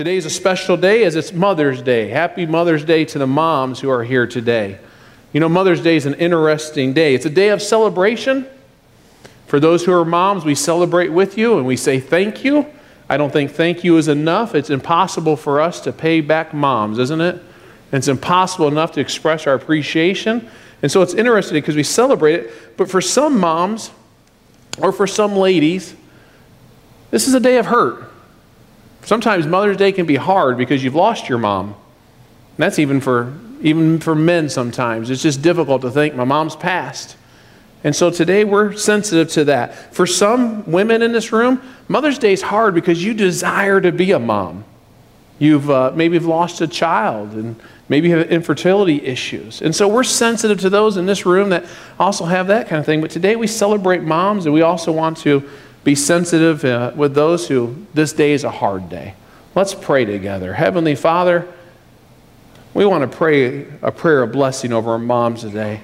Today is a special day as it's Mother's Day. Happy Mother's Day to the moms who are here today. You know, Mother's Day is an interesting day. It's a day of celebration. For those who are moms, we celebrate with you and we say thank you. I don't think thank you is enough. It's impossible for us to pay back moms, isn't it? It's impossible enough to express our appreciation. And so it's interesting because we celebrate it. But for some moms, or for some ladies, this is a day of hurt. Sometimes Mother's Day can be hard because you've lost your mom. And that's even for even for men sometimes. It's just difficult to think my mom's passed. And so today we're sensitive to that. For some women in this room, Mother's Day is hard because you desire to be a mom. You've uh, maybe have lost a child and maybe have infertility issues. And so we're sensitive to those in this room that also have that kind of thing. But today we celebrate moms and we also want to be sensitive uh, with those who this day is a hard day. Let's pray together. Heavenly Father, we want to pray a prayer of blessing over our moms today.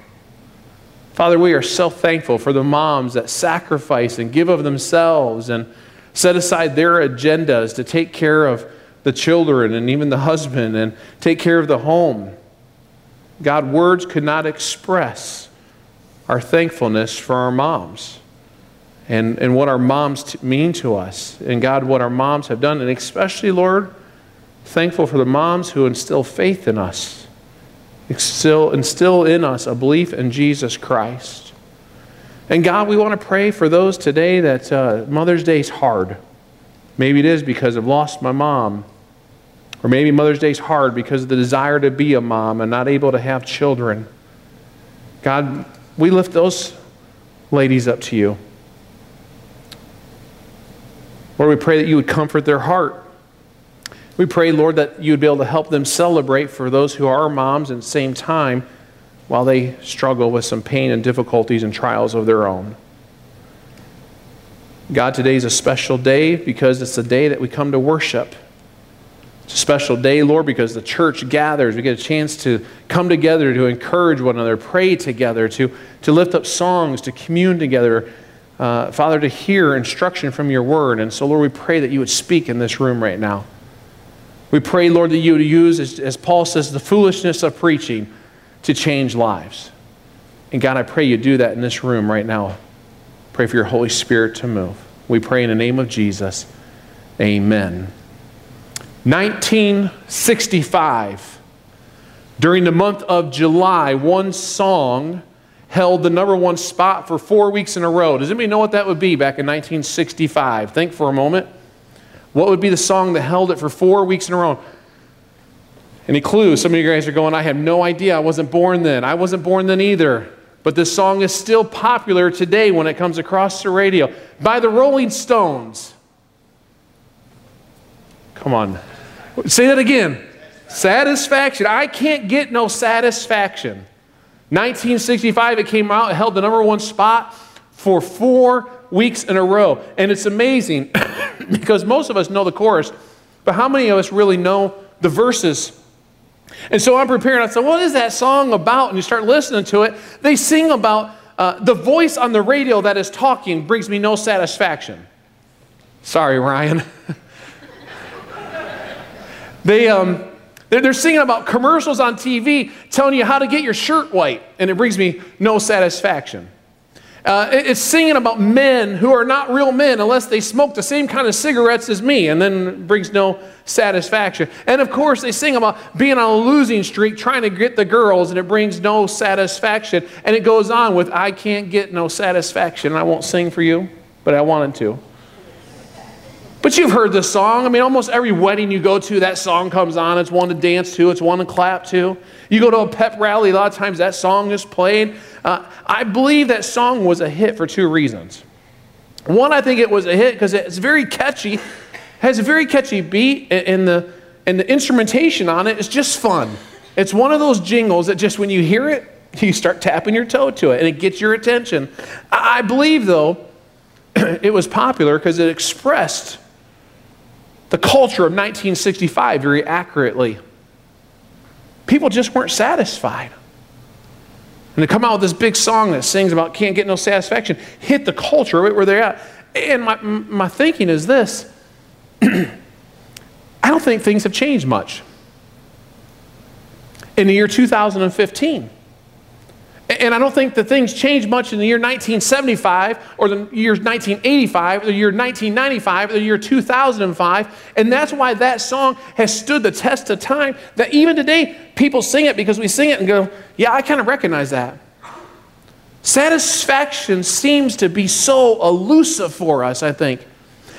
Father, we are so thankful for the moms that sacrifice and give of themselves and set aside their agendas to take care of the children and even the husband and take care of the home. God, words could not express our thankfulness for our moms and, and what our moms mean to us. And God, what our moms have done. And especially, Lord, thankful for the moms who instill faith in us, instill, instill in us a belief in Jesus Christ. And God, we want to pray for those today that uh, Mother's Day is hard. Maybe it is because I've lost my mom. Or maybe Mother's Day is hard because of the desire to be a mom and not able to have children. God, we lift those ladies up to you. Lord, we pray that you would comfort their heart. We pray, Lord, that you would be able to help them celebrate for those who are moms at the same time while they struggle with some pain and difficulties and trials of their own. God, today is a special day because it's a day that we come to worship. It's a special day, Lord, because the church gathers. We get a chance to come together to encourage one another, pray together, to, to lift up songs, to commune together, uh, Father, to hear instruction from your word. And so, Lord, we pray that you would speak in this room right now. We pray, Lord, that you would use, as, as Paul says, the foolishness of preaching to change lives. And God, I pray you do that in this room right now. Pray for your Holy Spirit to move. We pray in the name of Jesus. Amen. 1965, during the month of July, one song held the number one spot for four weeks in a row. Does anybody know what that would be back in 1965? Think for a moment. What would be the song that held it for four weeks in a row? Any clues? Some of you guys are going, I have no idea. I wasn't born then. I wasn't born then either. But this song is still popular today when it comes across the radio. By the Rolling Stones. Come on. Say that again. Satisfaction. I can't get no satisfaction. 1965, it came out, it held the number one spot for four weeks in a row. And it's amazing because most of us know the chorus, but how many of us really know the verses? And so I'm preparing. I said, What is that song about? And you start listening to it. They sing about uh, the voice on the radio that is talking brings me no satisfaction. Sorry, Ryan. they, um, they're singing about commercials on TV telling you how to get your shirt white, and it brings me no satisfaction. Uh, it's singing about men who are not real men unless they smoke the same kind of cigarettes as me, and then brings no satisfaction. And of course, they sing about being on a losing streak, trying to get the girls, and it brings no satisfaction. And it goes on with, I can't get no satisfaction. I won't sing for you, but I wanted to. But you've heard this song. I mean, almost every wedding you go to, that song comes on. It's one to dance to, it's one to clap to. You go to a pep rally, a lot of times that song is played. Uh, I believe that song was a hit for two reasons. One, I think it was a hit because it's very catchy, has a very catchy beat, and the, and the instrumentation on it is just fun. It's one of those jingles that just when you hear it, you start tapping your toe to it and it gets your attention. I believe, though, it was popular because it expressed the culture of 1965 very accurately. People just weren't satisfied. And to come out with this big song that sings about can't get no satisfaction, hit the culture right where they're at. And my, my thinking is this I I don't think things have changed much. In the year 2015, and I don't think the things changed much in the year 1975 or the year 1985 or the year 1995 or the year 2005. And that's why that song has stood the test of time that even today people sing it because we sing it and go, yeah, I kind of recognize that. Satisfaction seems to be so elusive for us, I think.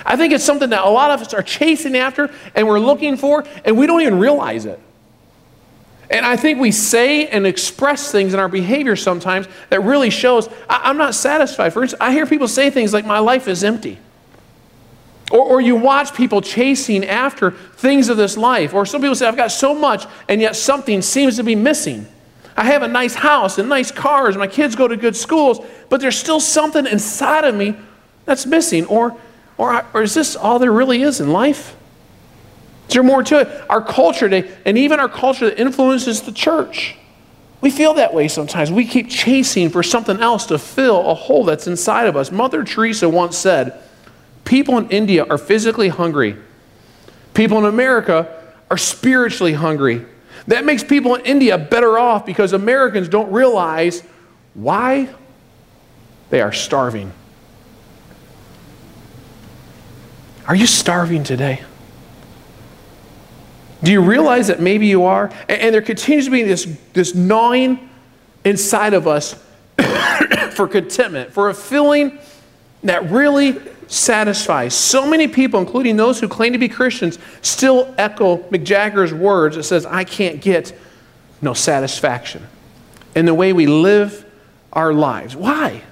I think it's something that a lot of us are chasing after and we're looking for, and we don't even realize it. And I think we say and express things in our behavior sometimes that really shows I, am not satisfied. For instance, I hear people say things like, My life is empty. Or, or you watch people chasing after things of this life. Or some people say, I've got so much, and yet something seems to be missing. I have a nice house and nice cars, and my kids go to good schools, but there's still something inside of me that's missing. Or, or, or is this all there really is in life? Is there more to it? Our culture today, and even our culture that influences the church, we feel that way sometimes. We keep chasing for something else to fill a hole that's inside of us. Mother Teresa once said, People in India are physically hungry. People in America are spiritually hungry. That makes people in India better off because Americans don't realize why they are starving. Are you starving today? Do you realize that maybe you are? And, and there continues to be this, this gnawing inside of us for contentment, for a feeling that really satisfies. So many people, including those who claim to be Christians, still echo Mick Jagger's words that says, I can't get no satisfaction in the way we live our lives. Why?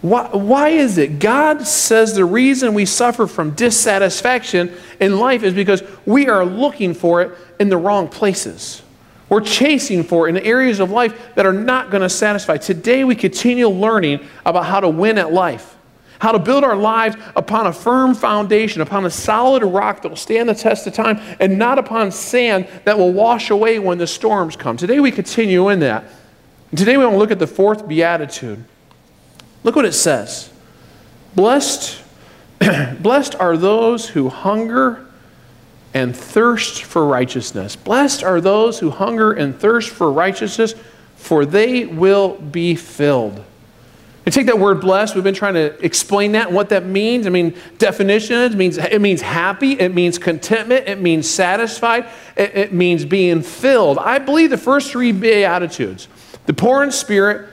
Why, why is it? God says the reason we suffer from dissatisfaction in life is because we are looking for it in the wrong places. We're chasing for it in areas of life that are not going to satisfy. Today, we continue learning about how to win at life, how to build our lives upon a firm foundation, upon a solid rock that will stand the test of time, and not upon sand that will wash away when the storms come. Today, we continue in that. And today, we want to look at the fourth beatitude. Look what it says. Blessed, blessed are those who hunger and thirst for righteousness. Blessed are those who hunger and thirst for righteousness, for they will be filled. And take that word blessed, we've been trying to explain that and what that means. I mean, definitions means it means happy, it means contentment, it means satisfied, it, it means being filled. I believe the first three beatitudes, the poor in spirit,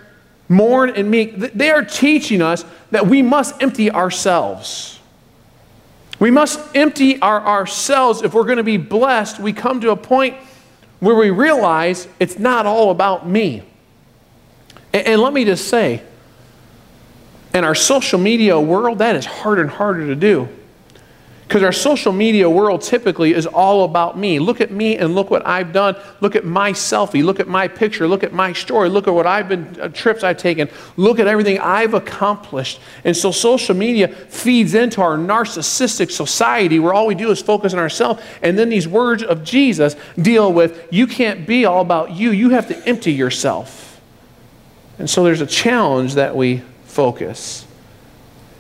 mourn and meek, they are teaching us that we must empty ourselves. We must empty our, ourselves if we're going to be blessed. We come to a point where we realize it's not all about me. And, and let me just say, in our social media world, that is harder and harder to do. Because our social media world typically is all about me. Look at me and look what I've done. Look at my selfie. Look at my picture. Look at my story. Look at what I've been, uh, trips I've taken. Look at everything I've accomplished. And so social media feeds into our narcissistic society where all we do is focus on ourselves. And then these words of Jesus deal with you can't be all about you, you have to empty yourself. And so there's a challenge that we focus.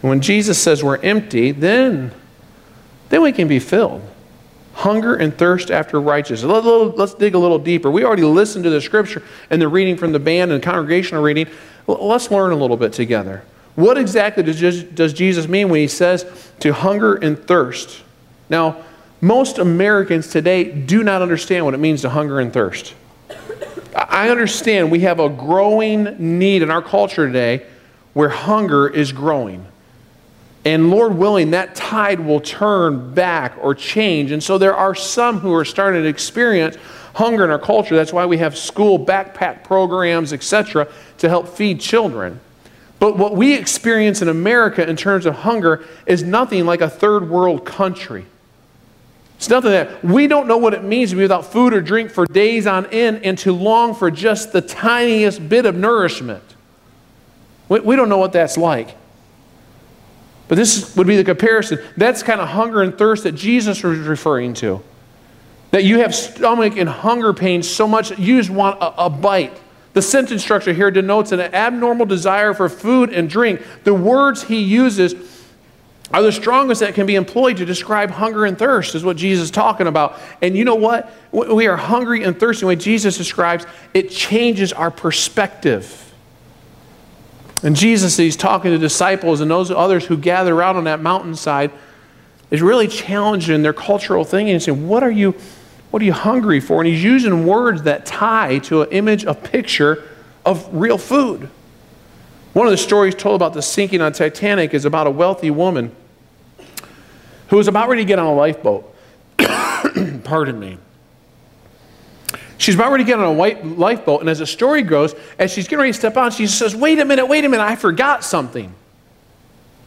when Jesus says we're empty, then then we can be filled. Hunger and thirst after righteousness. Let's dig a little deeper. We already listened to the scripture and the reading from the band and congregational reading. Let's learn a little bit together. What exactly does Jesus mean when he says to hunger and thirst? Now, most Americans today do not understand what it means to hunger and thirst. I understand we have a growing need in our culture today where hunger is growing. And Lord willing, that tide will turn back or change. And so there are some who are starting to experience hunger in our culture. That's why we have school backpack programs, etc., to help feed children. But what we experience in America in terms of hunger is nothing like a third world country. It's nothing that we don't know what it means to be without food or drink for days on end and to long for just the tiniest bit of nourishment. We, we don't know what that's like. But this would be the comparison. That's kind of hunger and thirst that Jesus was referring to. That you have stomach and hunger pains so much you just want a, a bite. The sentence structure here denotes an abnormal desire for food and drink. The words he uses are the strongest that can be employed to describe hunger and thirst, is what Jesus is talking about. And you know what? We are hungry and thirsty. The way Jesus describes, it changes our perspective. And Jesus, he's talking to disciples and those others who gather around on that mountainside, is really challenging their cultural thinking and saying, What are you, what are you hungry for? And he's using words that tie to an image, a picture of real food. One of the stories told about the sinking on Titanic is about a wealthy woman who was about ready to get on a lifeboat. Pardon me. She's about ready to get on a white lifeboat, and as the story goes, as she's getting ready to step on, she says, Wait a minute, wait a minute, I forgot something.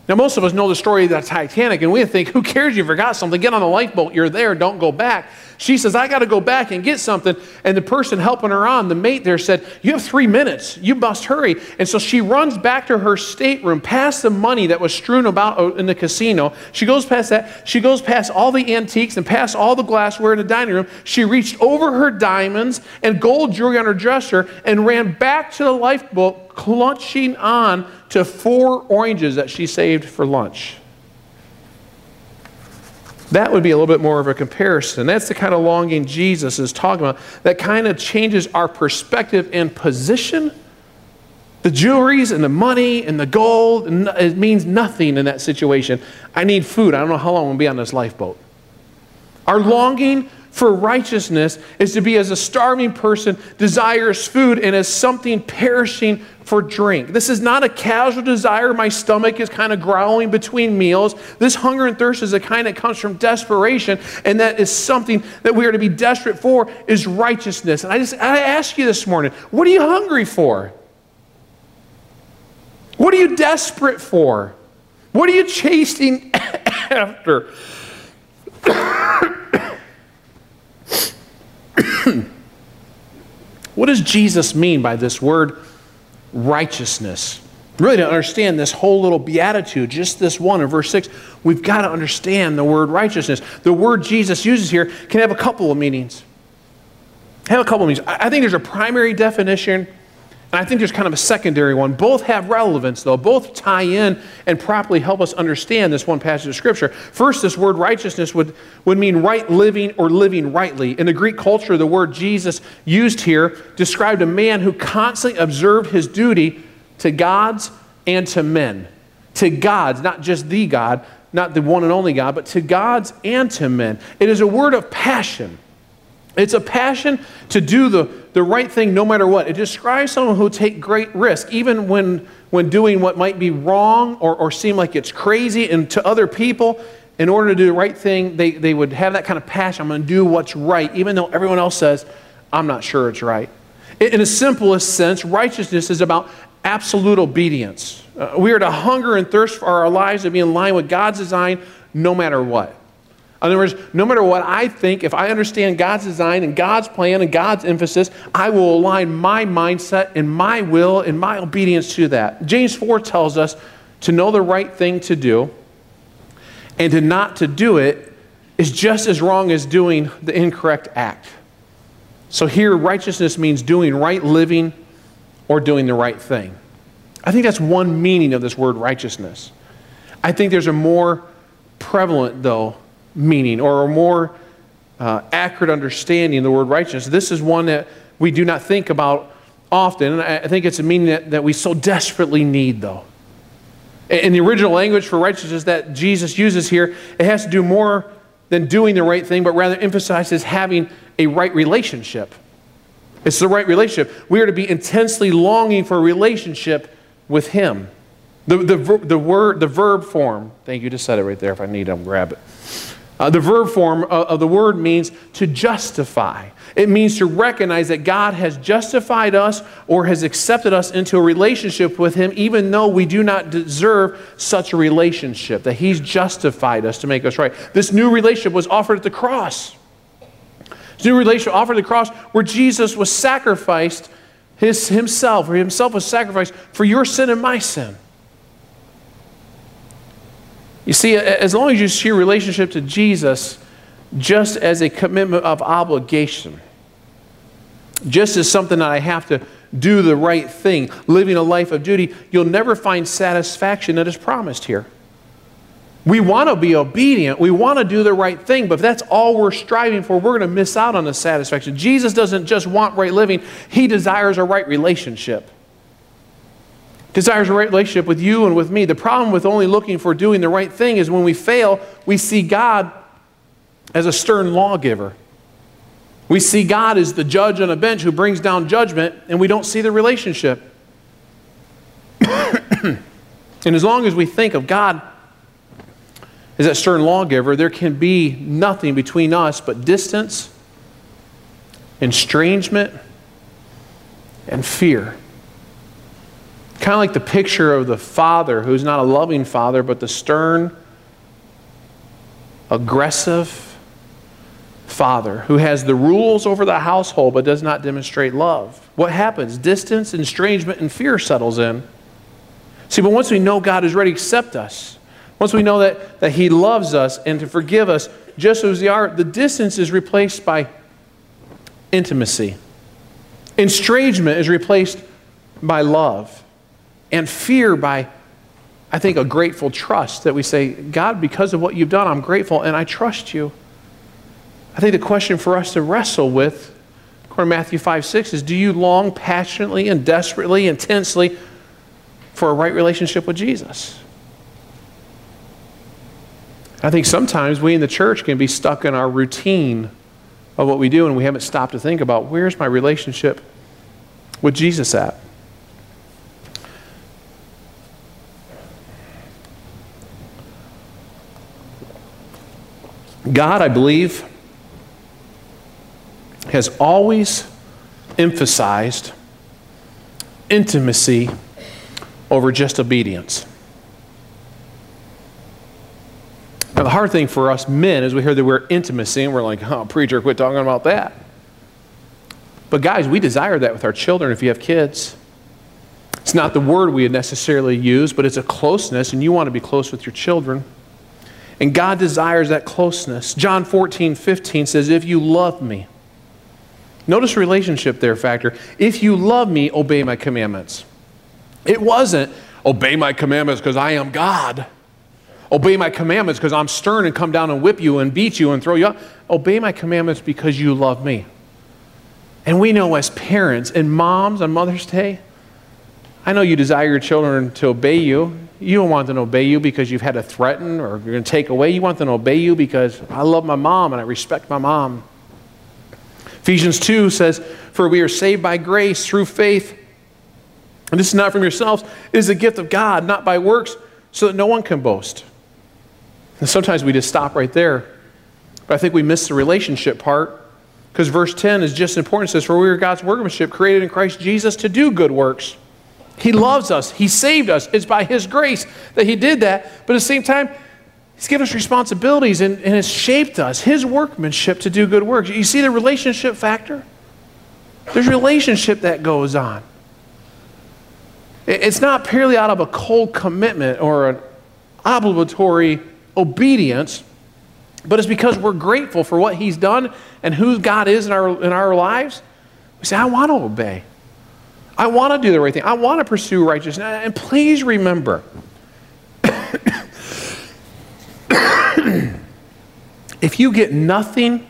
Now, most of us know the story of the Titanic, and we think, who cares you forgot something? Get on a lifeboat, you're there, don't go back. She says, I got to go back and get something. And the person helping her on, the mate there, said, You have three minutes. You must hurry. And so she runs back to her stateroom, past the money that was strewn about in the casino. She goes past that. She goes past all the antiques and past all the glassware in the dining room. She reached over her diamonds and gold jewelry on her dresser and ran back to the lifeboat, clutching on to four oranges that she saved for lunch. That would be a little bit more of a comparison. That's the kind of longing Jesus is talking about. That kind of changes our perspective and position. The jewelries and the money and the gold, it means nothing in that situation. I need food. I don't know how long I'm going to be on this lifeboat. Our longing for righteousness is to be as a starving person desires food and as something perishing for drink. This is not a casual desire. My stomach is kind of growling between meals. This hunger and thirst is a kind that comes from desperation, and that is something that we are to be desperate for is righteousness. And I just I ask you this morning, what are you hungry for? What are you desperate for? What are you chasing after? what does Jesus mean by this word righteousness? Really, to understand this whole little beatitude, just this one in verse 6, we've got to understand the word righteousness. The word Jesus uses here can have a couple of meanings. Have a couple of meanings. I think there's a primary definition and I think there's kind of a secondary one. Both have relevance, though. Both tie in and properly help us understand this one passage of Scripture. First, this word righteousness would, would mean right living or living rightly. In the Greek culture, the word Jesus used here described a man who constantly observed his duty to gods and to men. To gods, not just the God, not the one and only God, but to gods and to men. It is a word of passion. It's a passion to do the, the right thing no matter what. It describes someone who take great risk, even when, when doing what might be wrong or, or seem like it's crazy. And to other people, in order to do the right thing, they, they would have that kind of passion. I'm going to do what's right, even though everyone else says, I'm not sure it's right. In, the simplest sense, righteousness is about absolute obedience. Uh, we are to hunger and thirst for our lives to be in line with God's design no matter what. In other words, no matter what I think, if I understand God's design and God's plan and God's emphasis, I will align my mindset and my will and my obedience to that. James 4 tells us to know the right thing to do and to not to do it is just as wrong as doing the incorrect act. So here, righteousness means doing right living or doing the right thing. I think that's one meaning of this word righteousness. I think there's a more prevalent, though, meaning or a more uh, accurate understanding of the word righteousness. This is one that we do not think about often, and I think it's a meaning that, that we so desperately need, though. In the original language for righteousness that Jesus uses here, it has to do more than doing the right thing, but rather emphasizes having a right relationship. It's the right relationship. We are to be intensely longing for a relationship with Him. The, the, the, word, the verb form, thank you, just said it right there. If I need, it, I'll grab it. Uh, the verb form of the word means to justify. It means to recognize that God has justified us or has accepted us into a relationship with Him, even though we do not deserve such a relationship, that He's justified us to make us right. This new relationship was offered at the cross. This new relationship offered at the cross where Jesus was sacrificed his, Himself, or Himself was sacrificed for your sin and my sin. You see, as long as you see your relationship to Jesus just as a commitment of obligation, just as something that I have to do the right thing, living a life of duty, you'll never find satisfaction that is promised here. We want to be obedient. We want to do the right thing, but if that's all we're striving for, we're going to miss out on the satisfaction. Jesus doesn't just want right living, He desires a right relationship. Desires a right relationship with you and with me. The problem with only looking for doing the right thing is when we fail, we see God as a stern lawgiver. We see God as the judge on a bench who brings down judgment, and we don't see the relationship. and as long as we think of God as that stern lawgiver, there can be nothing between us but distance, estrangement, and fear. Kind of like the picture of the father who's not a loving father, but the stern, aggressive father who has the rules over the household but does not demonstrate love. What happens? Distance, estrangement, and fear settles in. See, but once we know God is ready to accept us, once we know that, that He loves us and to forgive us just as we are, the distance is replaced by intimacy. Estrangement is replaced by love. And fear by, I think, a grateful trust that we say, God, because of what you've done, I'm grateful and I trust you. I think the question for us to wrestle with, according to Matthew 5 6, is do you long passionately and desperately, intensely for a right relationship with Jesus? I think sometimes we in the church can be stuck in our routine of what we do and we haven't stopped to think about where's my relationship with Jesus at? God, I believe, has always emphasized intimacy over just obedience. Now, the hard thing for us men is we hear the word intimacy and we're like, oh, preacher, quit talking about that. But, guys, we desire that with our children if you have kids. It's not the word we would necessarily use, but it's a closeness, and you want to be close with your children. And God desires that closeness. John 14, 15 says, If you love me, notice relationship there factor. If you love me, obey my commandments. It wasn't, obey my commandments because I am God. Obey my commandments because I'm stern and come down and whip you and beat you and throw you up. Obey my commandments because you love me. And we know as parents and moms on Mother's Day, I know you desire your children to obey you. You don't want them to obey you because you've had to threaten or you're going to take away. You want them to obey you because I love my mom and I respect my mom. Ephesians 2 says, For we are saved by grace through faith. And this is not from yourselves, it is a gift of God, not by works, so that no one can boast. And sometimes we just stop right there. But I think we miss the relationship part because verse 10 is just important. It says, For we are God's workmanship, created in Christ Jesus to do good works. He loves us, He saved us. It's by His grace that He did that. But at the same time, He's given us responsibilities and, and has shaped us, His workmanship to do good works. You see the relationship factor? There's relationship that goes on. It's not purely out of a cold commitment or an obligatory obedience, but it's because we're grateful for what He's done and who God is in our, in our lives. We say, I want to obey. I want to do the right thing. I want to pursue righteousness. And please remember if you get nothing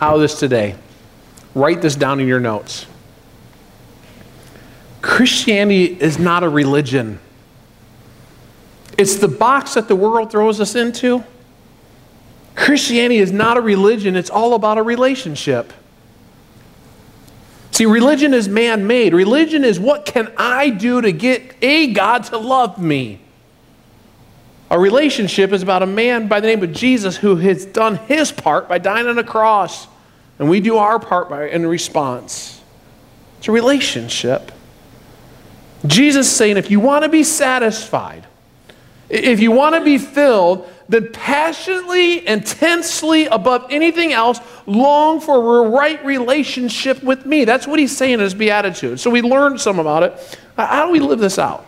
out of this today, write this down in your notes. Christianity is not a religion. It's the box that the world throws us into. Christianity is not a religion, it's all about a relationship. See, religion is man made. Religion is what can I do to get a God to love me? A relationship is about a man by the name of Jesus who has done his part by dying on a cross, and we do our part by, in response. It's a relationship. Jesus saying if you want to be satisfied, if you want to be filled, then passionately, intensely, above anything else, long for a right relationship with me. That's what he's saying in his Beatitude. So we learned some about it. How do we live this out?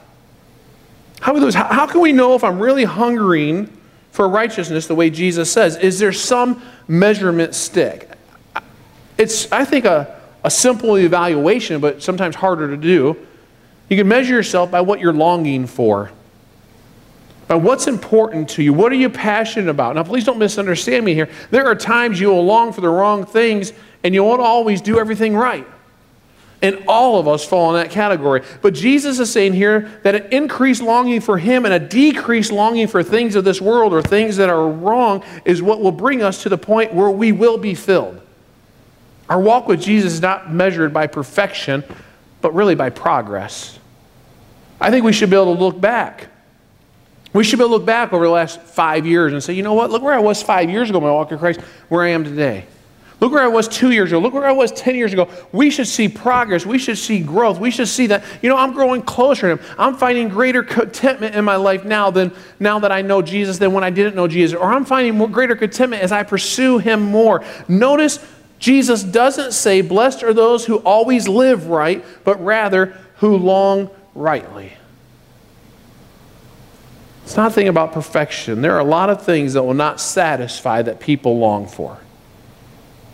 How, how, how can we know if I'm really hungering for righteousness the way Jesus says? Is there some measurement stick? It's, I think, a, a simple evaluation, but sometimes harder to do. You can measure yourself by what you're longing for. Now, what's important to you? What are you passionate about? Now, please don't misunderstand me here. There are times you will long for the wrong things and you won't always do everything right. And all of us fall in that category. But Jesus is saying here that an increased longing for Him and a decreased longing for things of this world or things that are wrong is what will bring us to the point where we will be filled. Our walk with Jesus is not measured by perfection, but really by progress. I think we should be able to look back. We should be able to look back over the last five years and say, you know what? Look where I was five years ago, my walk with Christ, where I am today. Look where I was two years ago. Look where I was 10 years ago. We should see progress. We should see growth. We should see that, you know, I'm growing closer to Him. I'm finding greater contentment in my life now than now that I know Jesus than when I didn't know Jesus. Or I'm finding more greater contentment as I pursue Him more. Notice Jesus doesn't say, Blessed are those who always live right, but rather who long rightly. It's not a thing about perfection. There are a lot of things that will not satisfy that people long for.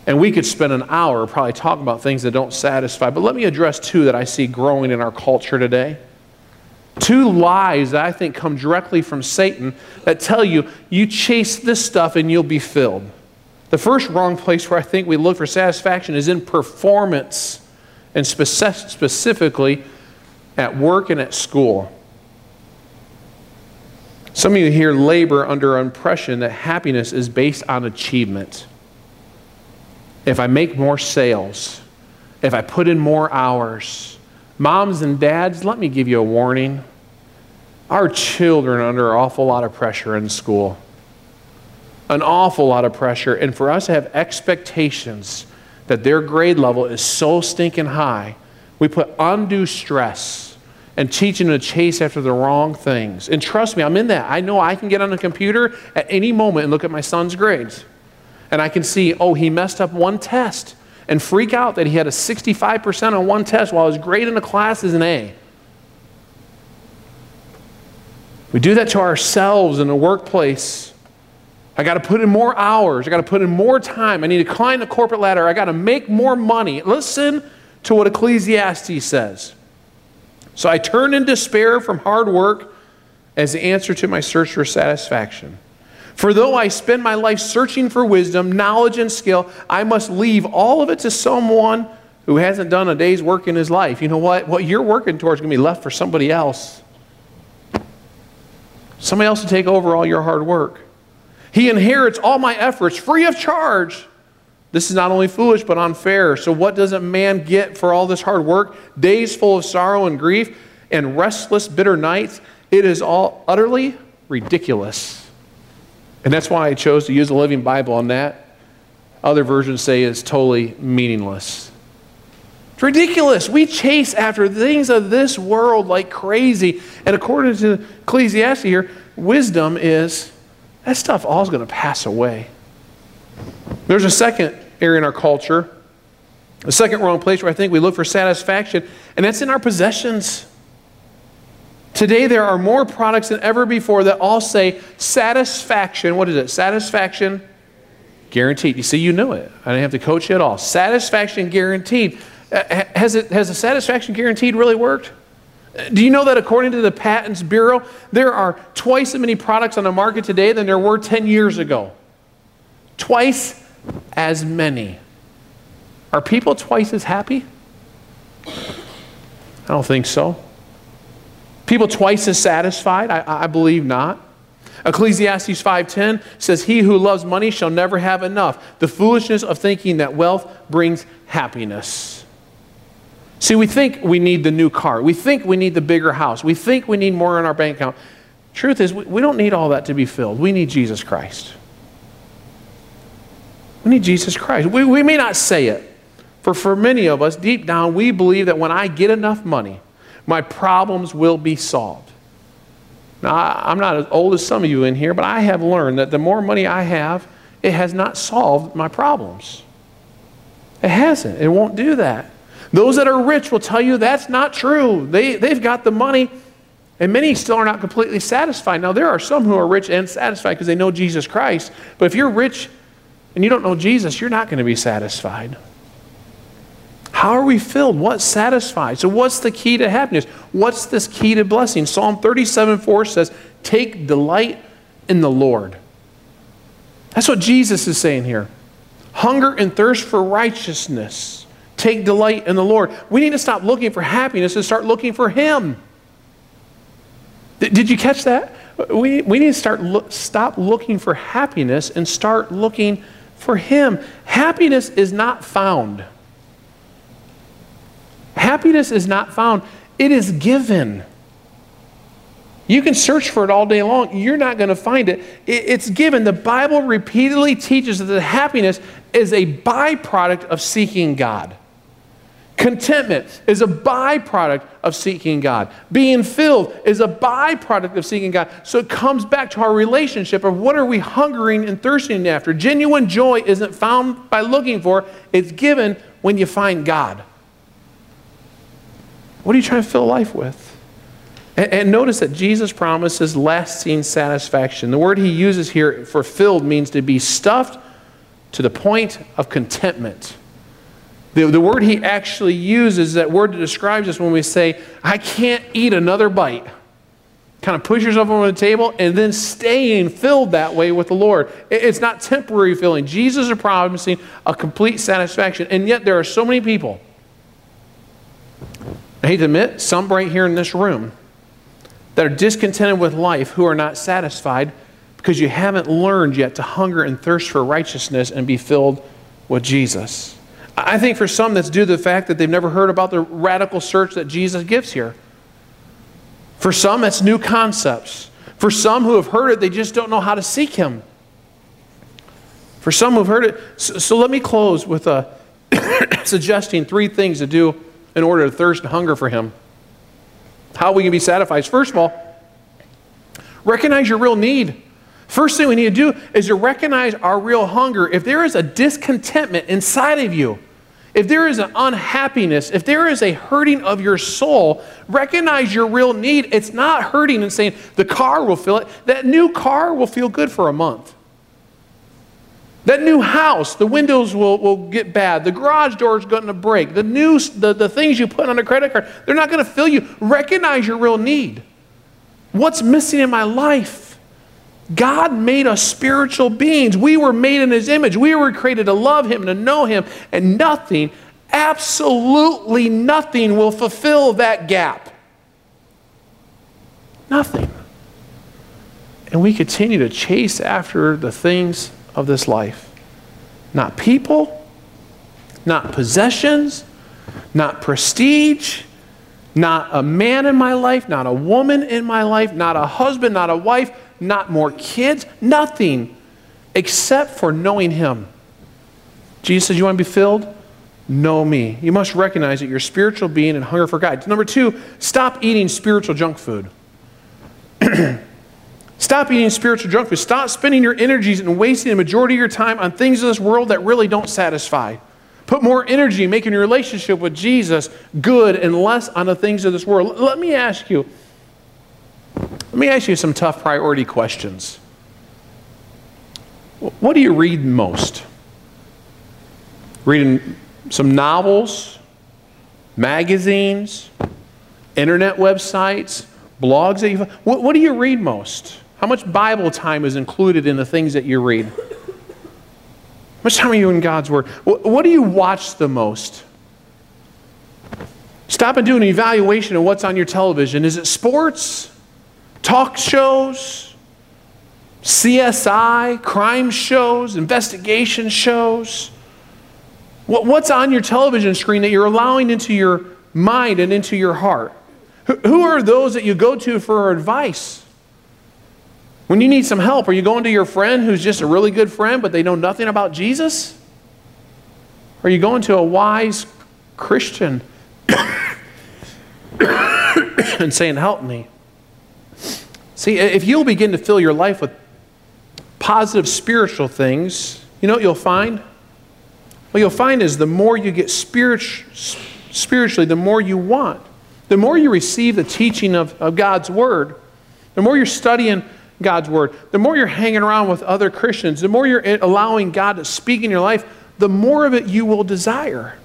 And we could spend an hour probably talking about things that don't satisfy. But let me address two that I see growing in our culture today. Two lies that I think come directly from Satan that tell you, you chase this stuff and you'll be filled. The first wrong place where I think we look for satisfaction is in performance, and specifically at work and at school. Some of you here labor under impression that happiness is based on achievement if I make more sales, if I put in more hours. Moms and dads, let me give you a warning. Our children are under an awful lot of pressure in school. An awful lot of pressure. And for us to have expectations that their grade level is so stinking high, we put undue stress and teaching them to chase after the wrong things. And trust me, I'm in that. I know I can get on a computer at any moment and look at my son's grades and I can see, oh, he messed up one test and freak out that he had a 65% on one test while his grade in the class is an A. We do that to ourselves in the workplace. I got to put in more hours. I got to put in more time. I need to climb the corporate ladder. I got to make more money. Listen to what Ecclesiastes says. So I turned in despair from hard work as the answer to my search for satisfaction. For though I spend my life searching for wisdom, knowledge, and skill, I must leave all of it to someone who hasn't done a day's work in his life. You know what? What you're working towards is going to be left for somebody else. Somebody else to take over all your hard work. He inherits all my efforts free of charge. This is not only foolish, but unfair. So, what does a man get for all this hard work? Days full of sorrow and grief and restless, bitter nights. It is all utterly ridiculous. And that's why I chose to use the Living Bible on that. Other versions say it's totally meaningless. It's ridiculous. We chase after things of this world like crazy. And according to Ecclesiastes here, wisdom is that stuff all is going to pass away. There's a second area in our culture, a second wrong place where I think we look for satisfaction, and that's in our possessions. Today, there are more products than ever before that all say satisfaction. What is it? Satisfaction guaranteed. You see, you knew it. I didn't have to coach you at all. Satisfaction guaranteed. Uh, has, it, has the satisfaction guaranteed really worked? Do you know that according to the Patents Bureau, there are twice as many products on the market today than there were 10 years ago? Twice as many. Are people twice as happy? I don't think so. People twice as satisfied? I, I believe not. Ecclesiastes 5:10 says, "He who loves money shall never have enough." The foolishness of thinking that wealth brings happiness. See, we think we need the new car. We think we need the bigger house. We think we need more in our bank account. Truth is, we don't need all that to be filled. We need Jesus Christ. We need Jesus Christ. We, we may not say it, for for many of us, deep down, we believe that when I get enough money, my problems will be solved. Now, I'm not as old as some of you in here, but I have learned that the more money I have, it has not solved my problems. It hasn't. It won't do that. Those that are rich will tell you that's not true. They, they've got the money, and many still are not completely satisfied. Now, there are some who are rich and satisfied because they know Jesus Christ, but if you're rich and you don't know Jesus, you're not going to be satisfied. How are we filled? What satisfies? So, what's the key to happiness? What's this key to blessing? Psalm 37 4 says, Take delight in the Lord. That's what Jesus is saying here. Hunger and thirst for righteousness. Take delight in the Lord. We need to stop looking for happiness and start looking for Him. Did you catch that? We, we need to start stop looking for happiness and start looking for Him. Happiness is not found. Happiness is not found, it is given. You can search for it all day long. You're not going to find it. It's given. The Bible repeatedly teaches that happiness is a byproduct of seeking God. Contentment is a byproduct of seeking God. Being filled is a byproduct of seeking God. So it comes back to our relationship of what are we hungering and thirsting after. Genuine joy isn't found by looking for, it's given when you find God. What are you trying to fill life with? And, and notice that Jesus promises lasting satisfaction. The word he uses here for filled means to be stuffed to the point of contentment. The, the word he actually uses, that word that describes us when we say, I can't eat another bite. Kind of push yourself on the table and then staying filled that way with the Lord. It's not temporary filling. Jesus is promising a complete satisfaction. And yet there are so many people, I hate to admit, some right here in this room, that are discontented with life who are not satisfied because you haven't learned yet to hunger and thirst for righteousness and be filled with Jesus. I think for some that's due to the fact that they've never heard about the radical search that Jesus gives here. For some, it's new concepts. For some who have heard it, they just don't know how to seek Him. For some who've heard it, so, so let me close with a uh, suggesting three things to do in order to thirst and hunger for Him. How we can be satisfied. First of all, recognize your real need. First thing we need to do is to recognize our real hunger. If there is a discontentment inside of you, if there is an unhappiness, if there is a hurting of your soul, recognize your real need. It's not hurting and saying the car will fill it. That new car will feel good for a month. That new house, the windows will, will get bad. The garage door is going to break. The, new, the, the things you put on a credit card, they're not going to fill you. Recognize your real need. What's missing in my life? God made us spiritual beings. We were made in His image. We were created to love Him, to know Him, and nothing, absolutely nothing, will fulfill that gap. Nothing. And we continue to chase after the things of this life. Not people, not possessions, not prestige, not a man in my life, not a woman in my life, not a husband, not a wife not more kids, nothing except for knowing Him. Jesus says, You want to be filled? Know me. You must recognize that you're spiritual being and hunger for God. Number two, stop eating spiritual junk food. Stop eating spiritual junk food. Stop spending your energies and wasting the majority of your time on things of this world that really don't satisfy. Put more energy making your relationship with Jesus good and less on the things of this world. Let me ask you let me ask you some tough priority questions. What do you read most? Reading some novels, magazines, internet websites, blogs that you what, what do you read most? How much Bible time is included in the things that you read? How much time are you in God's Word? What, what do you watch the most? Stop and do an evaluation of what's on your television. Is it sports? Talk shows, CSI, crime shows, investigation shows. What's on your television screen that you're allowing into your mind and into your heart? Who are those that you go to for advice? When you need some help, are you going to your friend who's just a really good friend, but they know nothing about Jesus? Are you going to a wise Christian and saying, Help me? See, if you'll begin to fill your life with positive spiritual things, you know what you'll find? What you'll find is the more you get spirit, spiritually, the more you want. The more you receive the teaching of, of God's Word, the more you're studying God's Word, the more you're hanging around with other Christians, the more you're allowing God to speak in your life, the more of it you will desire.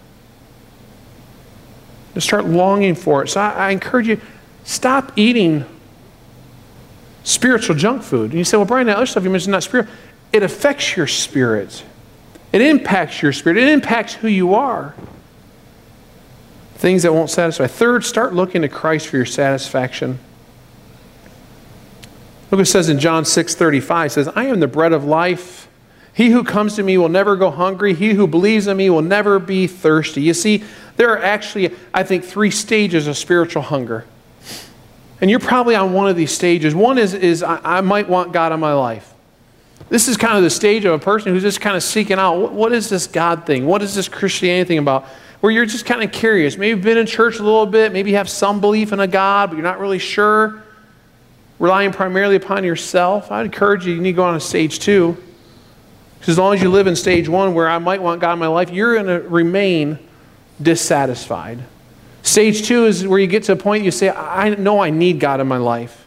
To start longing for it. So I, I encourage you, stop eating spiritual junk food. And you say, well, Brian, that other stuff you mentioned not spiritual. It affects your spirit. It impacts your spirit. It impacts who you are. Things that won't satisfy. Third, start looking to Christ for your satisfaction. Look what it says in John 6 35. It says, I am the bread of life. He who comes to me will never go hungry. He who believes in me will never be thirsty. You see, there are actually, I think, three stages of spiritual hunger. And you're probably on one of these stages. One is, is I, I might want God in my life. This is kind of the stage of a person who's just kind of seeking out what, what is this God thing? What is this Christianity thing about? Where you're just kind of curious. Maybe you've been in church a little bit, maybe you have some belief in a God, but you're not really sure. Relying primarily upon yourself. I'd encourage you, you need to go on to stage two. Because as long as you live in stage one, where I might want God in my life, you're going to remain dissatisfied. Stage two is where you get to a point you say, I know I need God in my life.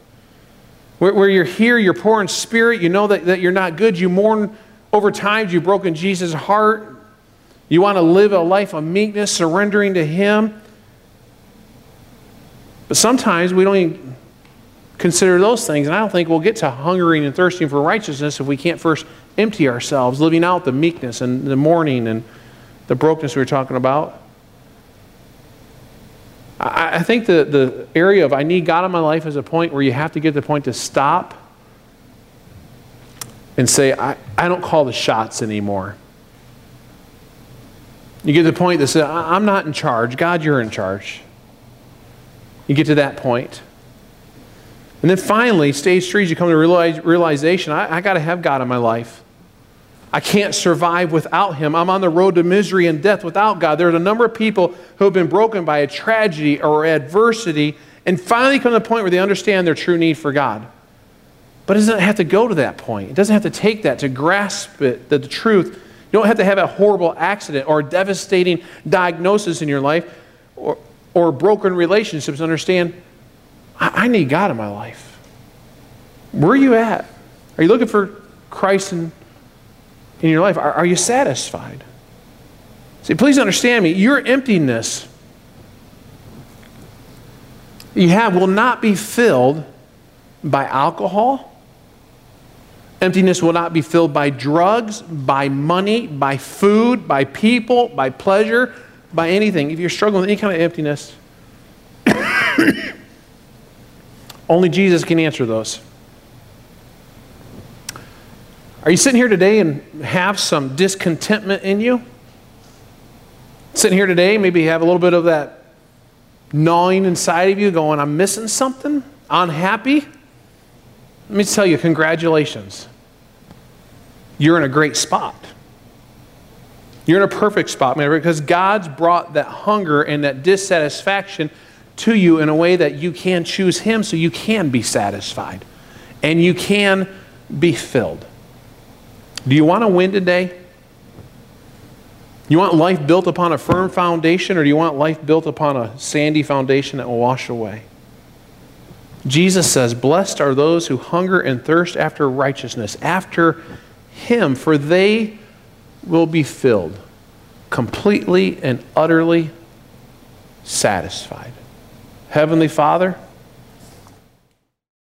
Where, where you're here, you're poor in spirit, you know that, that you're not good, you mourn over times you've broken Jesus' heart. You want to live a life of meekness, surrendering to Him. But sometimes we don't even consider those things. And I don't think we'll get to hungering and thirsting for righteousness if we can't first empty ourselves, living out the meekness and the mourning and the brokenness we were talking about. I, I think the, the area of I need God in my life is a point where you have to get to the point to stop and say, I, I don't call the shots anymore. You get to the point that says, I'm not in charge. God, you're in charge. You get to that point. And then finally, stage three you come to realize, realization I, I got to have God in my life. I can't survive without him. I'm on the road to misery and death without God. There's a number of people who have been broken by a tragedy or adversity and finally come to the point where they understand their true need for God. But it doesn't have to go to that point. It doesn't have to take that to grasp it, the, the truth. You don't have to have a horrible accident or a devastating diagnosis in your life or, or broken relationships to understand I, I need God in my life. Where are you at? Are you looking for Christ in in your life? Are, are you satisfied? See, please understand me. Your emptiness you have will not be filled by alcohol. Emptiness will not be filled by drugs, by money, by food, by people, by pleasure, by anything. If you're struggling with any kind of emptiness, only Jesus can answer those. Are you sitting here today and have some discontentment in you? Sitting here today, maybe have a little bit of that gnawing inside of you going, I'm missing something, unhappy. Let me tell you, congratulations. You're in a great spot. You're in a perfect spot, man, because God's brought that hunger and that dissatisfaction to you in a way that you can choose Him so you can be satisfied and you can be filled. Do you want to win today? You want life built upon a firm foundation, or do you want life built upon a sandy foundation that will wash away? Jesus says, Blessed are those who hunger and thirst after righteousness, after Him, for they will be filled, completely and utterly satisfied. Heavenly Father,